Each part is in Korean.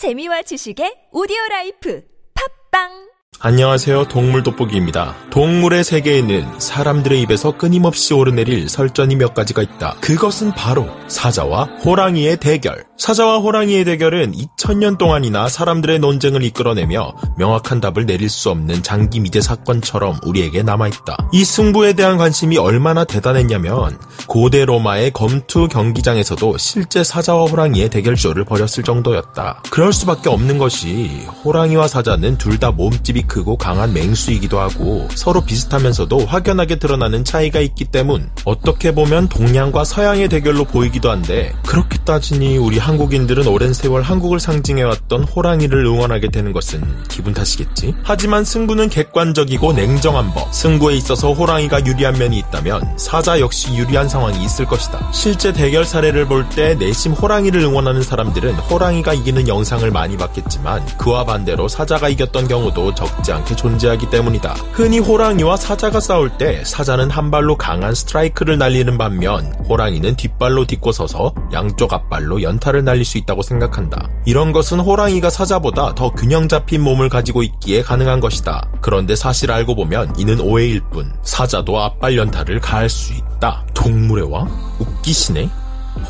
재미와 지식의 오디오 라이프. 팟빵 안녕하세요. 동물 돋보기입니다. 동물의 세계에는 사람들의 입에서 끊임없이 오르내릴 설전이 몇 가지가 있다. 그것은 바로 사자와 호랑이의 대결. 사자와 호랑이의 대결은 2000년 동안이나 사람들의 논쟁을 이끌어내며 명확한 답을 내릴 수 없는 장기 미제 사건처럼 우리에게 남아있다. 이 승부에 대한 관심이 얼마나 대단했냐면 고대 로마의 검투 경기장에서도 실제 사자와 호랑이의 대결쇼를 벌였을 정도였다. 그럴 수밖에 없는 것이 호랑이와 사자는 둘 다 몸집이 크고 강한 맹수이기도 하고 서로 비슷하면서도 확연하게 드러나는 차이가 있기 때문 어떻게 보면 동양과 서양의 대결로 보이기도 한데 그렇게 따지니 우리 한국인들은 오랜 세월 한국을 상징해왔던 호랑이를 응원하게 되는 것은 기분 탓이겠지? 하지만 승부는 객관적이고 냉정한 법. 승부에 있어서 호랑이가 유리한 면이 있다면 사자 역시 유리한 상황이 있을 것이다. 실제 대결 사례를 볼 때 내심 호랑이를 응원하는 사람들은 호랑이가 이기는 영상을 많이 봤겠지만 그와 반대로 사자가 이겼던 경우도 적지 않게 존재하기 때문이다. 흔히 호랑이와 사자가 싸울 때 사자는 한 발로 강한 스트라이크를 날리는 반면 호랑이는 뒷발로 딛고 서서 양쪽 앞발로 연타를 날릴 수 있다고 생각한다. 이런 것은 호랑이가 사자보다 더 균형 잡힌 몸을 가지고 있기에 가능한 것이다. 그런데 사실 알고 보면 이는 오해일 뿐. 사자도 앞발 연타를 가할 수 있다. 동물의 왕? 웃기시네?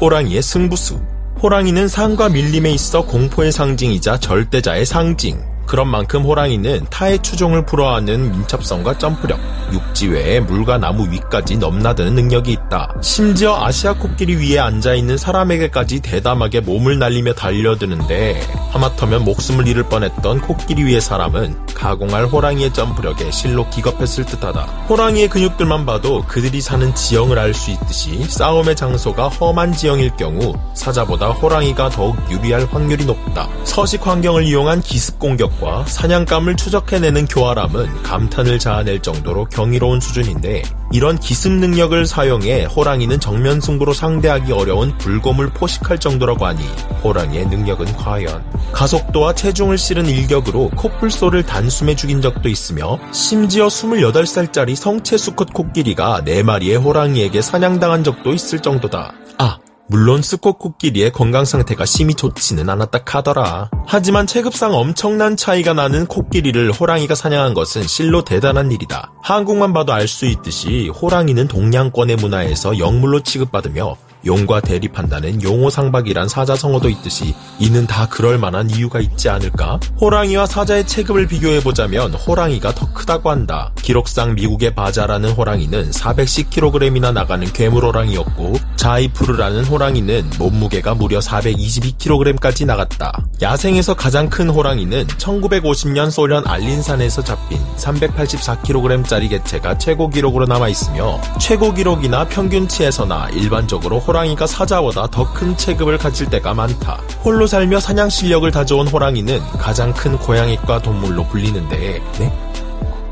호랑이의 승부수. 호랑이는 산과 밀림에 있어 공포의 상징이자 절대자의 상징. 그런 만큼 호랑이는 타의 추종을 불허하는 민첩성과 점프력, 육지 외에 물과 나무 위까지 넘나드는 능력이 있다. 심지어 아시아 코끼리 위에 앉아있는 사람에게까지 대담하게 몸을 날리며 달려드는데 하마터면 목숨을 잃을 뻔했던 코끼리 위의 사람은 가공할 호랑이의 점프력에 실로 기겁했을 듯하다. 호랑이의 근육들만 봐도 그들이 사는 지형을 알 수 있듯이 싸움의 장소가 험한 지형일 경우 사자보다 호랑이가 더욱 유리할 확률이 높다. 서식 환경을 이용한 기습 공격 과 사냥감을 추적해내는 교활함은 감탄을 자아낼 정도로 경이로운 수준인데 이런 기습 능력을 사용해 호랑이는 정면 승부로 상대하기 어려운 불곰을 포식할 정도라고 하니 호랑이의 능력은 과연 가속도와 체중을 실은 일격으로 코뿔소를 단숨에 죽인 적도 있으며 심지어 28살짜리 성체 수컷 코끼리가 4마리의 호랑이에게 사냥당한 적도 있을 정도다. 아, 물론 스코 코끼리의 건강 상태가 심히 좋지는 않았다 카더라. 하지만 체급상 엄청난 차이가 나는 코끼리를 호랑이가 사냥한 것은 실로 대단한 일이다. 한국만 봐도 알 수 있듯이 호랑이는 동양권의 문화에서 영물로 취급받으며 용과 대립한다는 용호상박이란 사자성어도 있듯이 이는 다 그럴 만한 이유가 있지 않을까? 호랑이와 사자의 체급을 비교해보자면 호랑이가 더 크다고 한다. 기록상 미국의 바자라는 호랑이는 410kg이나 나가는 괴물호랑이였고 자이푸르라는 호랑이는 몸무게가 무려 422kg까지 나갔다. 야생에서 가장 큰 호랑이는 1950년 소련 알린산에서 잡힌 384kg짜리 개체가 최고 기록으로 남아있으며 최고 기록이나 평균치에서나 일반적으로 호랑이가 사자보다 더 큰 체급을 가질 때가 많다. 홀로 살며 사냥 실력을 다져온 호랑이는 가장 큰 고양이과 동물로 불리는데, 네?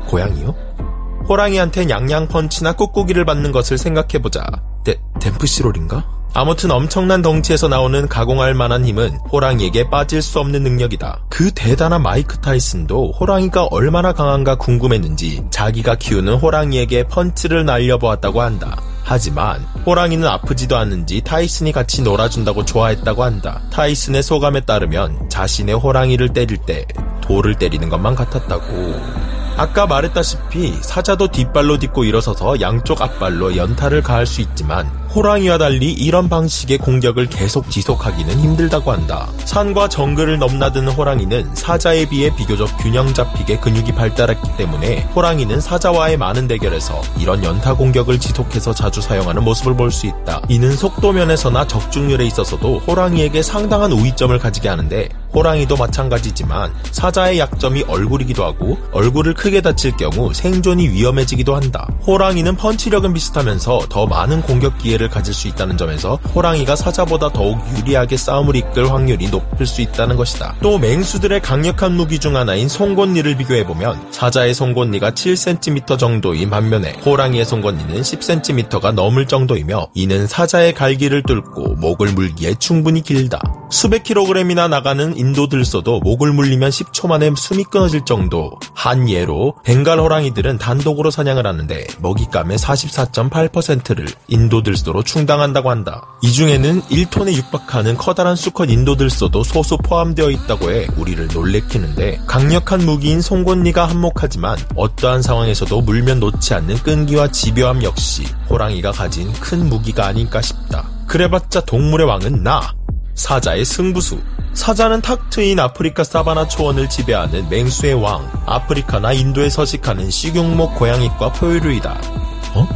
고양이요? 호랑이한테 양양 펀치나 꾹꾹이를 받는 것을 생각해보자. 데, 댐프시롤인가? 아무튼 엄청난 덩치에서 나오는 가공할 만한 힘은 호랑이에게 빠질 수 없는 능력이다. 그 대단한 마이크 타이슨도 호랑이가 얼마나 강한가 궁금했는지 자기가 키우는 호랑이에게 펀치를 날려보았다고 한다. 하지만 호랑이는 아프지도 않는지 타이슨이 같이 놀아준다고 좋아했다고 한다. 타이슨의 소감에 따르면 자신의 호랑이를 때릴 때 돌을 때리는 것만 같았다고. 아까 말했다시피 사자도 뒷발로 딛고 일어서서 양쪽 앞발로 연타를 가할 수 있지만 호랑이와 달리 이런 방식의 공격을 계속 지속하기는 힘들다고 한다. 산과 정글을 넘나드는 호랑이는 사자에 비해 비교적 균형 잡히게 근육이 발달했기 때문에 호랑이는 사자와의 많은 대결에서 이런 연타 공격을 지속해서 자주 사용하는 모습을 볼 수 있다. 이는 속도 면에서나 적중률에 있어서도 호랑이에게 상당한 우위점을 가지게 하는데 호랑이도 마찬가지지만 사자의 약점이 얼굴이기도 하고 얼굴을 크게 다칠 경우 생존이 위험해지기도 한다. 호랑이는 펀치력은 비슷하면서 더 많은 공격 기회를 가질 수 있다는 점에서 호랑이가 사자보다 더욱 유리하게 싸움을 이끌 확률이 높을 수 있다는 것이다. 또 맹수들의 강력한 무기 중 하나인 송곳니를 비교해보면 사자의 송곳니가 7cm 정도인 반면에 호랑이의 송곳니는 10cm가 넘을 정도이며 이는 사자의 갈기를 뚫고 목을 물기에 충분히 길다. 수백 킬로그램이나 나가는 인도 들소도 목을 물리면 10초 만에 숨이 끊어질 정도. 한 예로 벵갈 호랑이들은 단독으로 사냥을 하는데 먹잇감의 44.8%를 인도 들소로 충당한다고 한다. 이 중에는 1톤에 육박하는 커다란 수컷 인도 들소도 소수 포함되어 있다고 해 우리를 놀래키는데 강력한 무기인 송곳니가 한몫하지만 어떠한 상황에서도 물면 놓지 않는 끈기와 집요함 역시 호랑이가 가진 큰 무기가 아닐까 싶다. 그래봤자 동물의 왕은 나. 사자의 승부수. 사자는 탁 트인 아프리카 사바나 초원을 지배하는 맹수의 왕, 아프리카나 인도에 서식하는 식용목 고양이과 포유류이다. 어?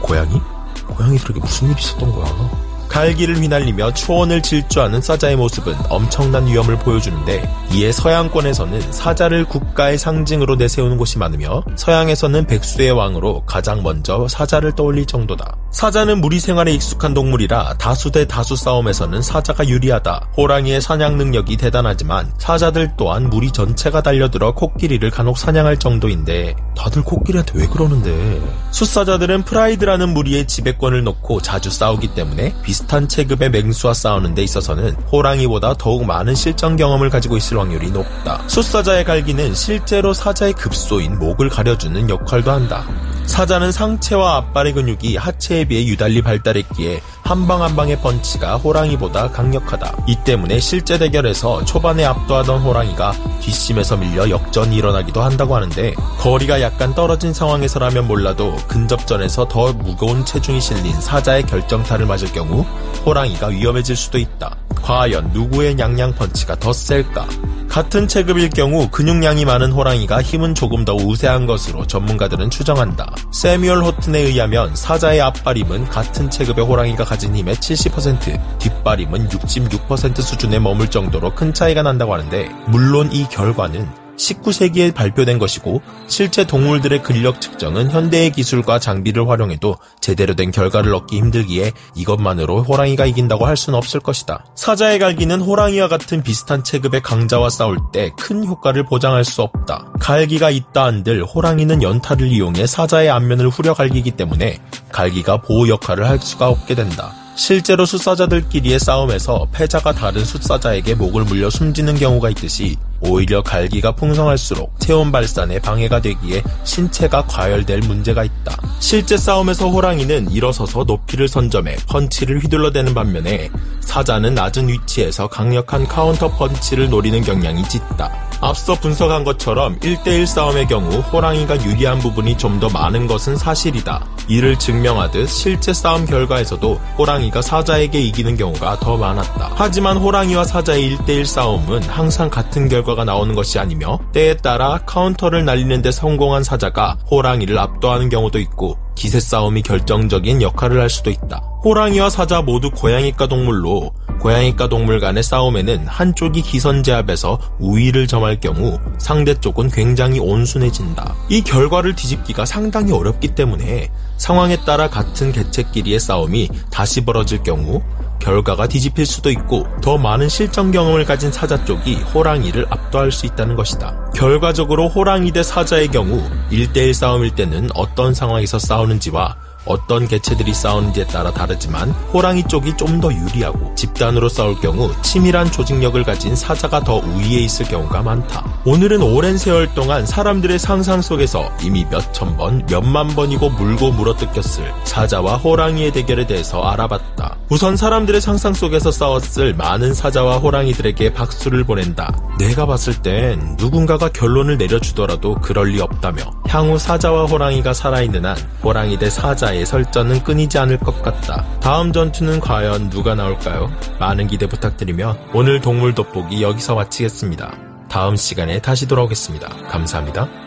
고양이? 고양이들에게 무슨 일이 있었던 거야? 갈기를 휘날리며 초원을 질주하는 사자의 모습은 엄청난 위험을 보여주는데 이에 서양권에서는 사자를 국가의 상징으로 내세우는 곳이 많으며 서양에서는 백수의 왕으로 가장 먼저 사자를 떠올릴 정도다. 사자는 무리 생활에 익숙한 동물이라 다수 대 다수 싸움에서는 사자가 유리하다. 호랑이의 사냥 능력이 대단하지만 사자들 또한 무리 전체가 달려들어 코끼리를 간혹 사냥할 정도인데 다들 코끼리한테 왜 그러는데? 숫사자들은 프라이드라는 무리의 지배권을 놓고 자주 싸우기 때문에 비슷 한 체급의 맹수와 싸우는 데 있어서는 호랑이보다 더욱 많은 실전 경험을 가지고 있을 확률이 높다. 숫사자의 갈기는 실제로 사자의 급소인 목을 가려주는 역할도 한다. 사자는 상체와 앞발의 근육이 하체에 비해 유달리 발달했기에 한 방 한 방의 펀치가 호랑이보다 강력하다. 이 때문에 실제 대결에서 초반에 압도하던 호랑이가 뒷심에서 밀려 역전이 일어나기도 한다고 하는데 거리가 약간 떨어진 상황에서라면 몰라도 근접전에서 더 무거운 체중이 실린 사자의 결정타를 맞을 경우 호랑이가 위험해질 수도 있다. 과연 누구의 냥냥 펀치가 더 셀까? 같은 체급일 경우 근육량이 많은 호랑이가 힘은 조금 더 우세한 것으로 전문가들은 추정한다. 세뮤얼 호튼에 의하면 사자의 앞발임은 같은 체급의 호랑이가 가진 힘의 70%, 뒷발임은 66% 수준에 머물 정도로 큰 차이가 난다고 하는데 물론 이 결과는 19세기에 발표된 것이고 실제 동물들의 근력 측정은 현대의 기술과 장비를 활용해도 제대로 된 결과를 얻기 힘들기에 이것만으로 호랑이가 이긴다고 할 수는 없을 것이다. 사자의 갈기는 호랑이와 같은 비슷한 체급의 강자와 싸울 때 큰 효과를 보장할 수 없다. 갈기가 있다 한들 호랑이는 연타를 이용해 사자의 앞면을 후려 갈기기 때문에 갈기가 보호 역할을 할 수가 없게 된다. 실제로 숫사자들끼리의 싸움에서 패자가 다른 숫사자에게 목을 물려 숨지는 경우가 있듯이 오히려 갈기가 풍성할수록 체온 발산에 방해가 되기에 신체가 과열될 문제가 있다. 실제 싸움에서 호랑이는 일어서서 높이를 선점해 펀치를 휘둘러대는 반면에 사자는 낮은 위치에서 강력한 카운터 펀치를 노리는 경향이 짙다. 앞서 분석한 것처럼 1대1 싸움의 경우 호랑이가 유리한 부분이 좀 더 많은 것은 사실이다. 이를 증명하듯 실제 싸움 결과에서도 호랑이가 사자에게 이기는 경우가 더 많았다. 하지만 호랑이와 사자의 1대1 싸움은 항상 같은 결과가 나오는 것이 아니며 때에 따라 카운터를 날리는 데 성공한 사자가 호랑이를 압도하는 경우도 있고 기세 싸움이 결정적인 역할을 할 수도 있다. 호랑이와 사자 모두 고양이과 동물로 고양이과 동물 간의 싸움에는 한쪽이 기선제압에서 우위를 점할 경우 상대 쪽은 굉장히 온순해진다. 이 결과를 뒤집기가 상당히 어렵기 때문에 상황에 따라 같은 개체끼리의 싸움이 다시 벌어질 경우 결과가 뒤집힐 수도 있고 더 많은 실전 경험을 가진 사자 쪽이 호랑이를 압도할 수 있다는 것이다. 결과적으로 호랑이 대 사자의 경우 1대1 싸움일 때는 어떤 상황에서 싸우는지와 어떤 개체들이 싸우는지에 따라 다르지만 호랑이 쪽이 좀 더 유리하고 집단으로 싸울 경우 치밀한 조직력을 가진 사자가 더 우위에 있을 경우가 많다. 오늘은 오랜 세월 동안 사람들의 상상 속에서 이미 몇천 번, 몇만 번이고 물고 물어뜯겼을 사자와 호랑이의 대결에 대해서 알아봤다. 우선 사람들의 상상 속에서 싸웠을 많은 사자와 호랑이들에게 박수를 보낸다. 내가 봤을 땐 누군가가 결론을 내려주더라도 그럴 리 없다며 향후 사자와 호랑이가 살아있는 한 호랑이 대 사자의 설전은 끊이지 않을 것 같다. 다음 전투는 과연 누가 나올까요? 많은 기대 부탁드리며 오늘 동물 돋보기 여기서 마치겠습니다. 다음 시간에 다시 돌아오겠습니다. 감사합니다.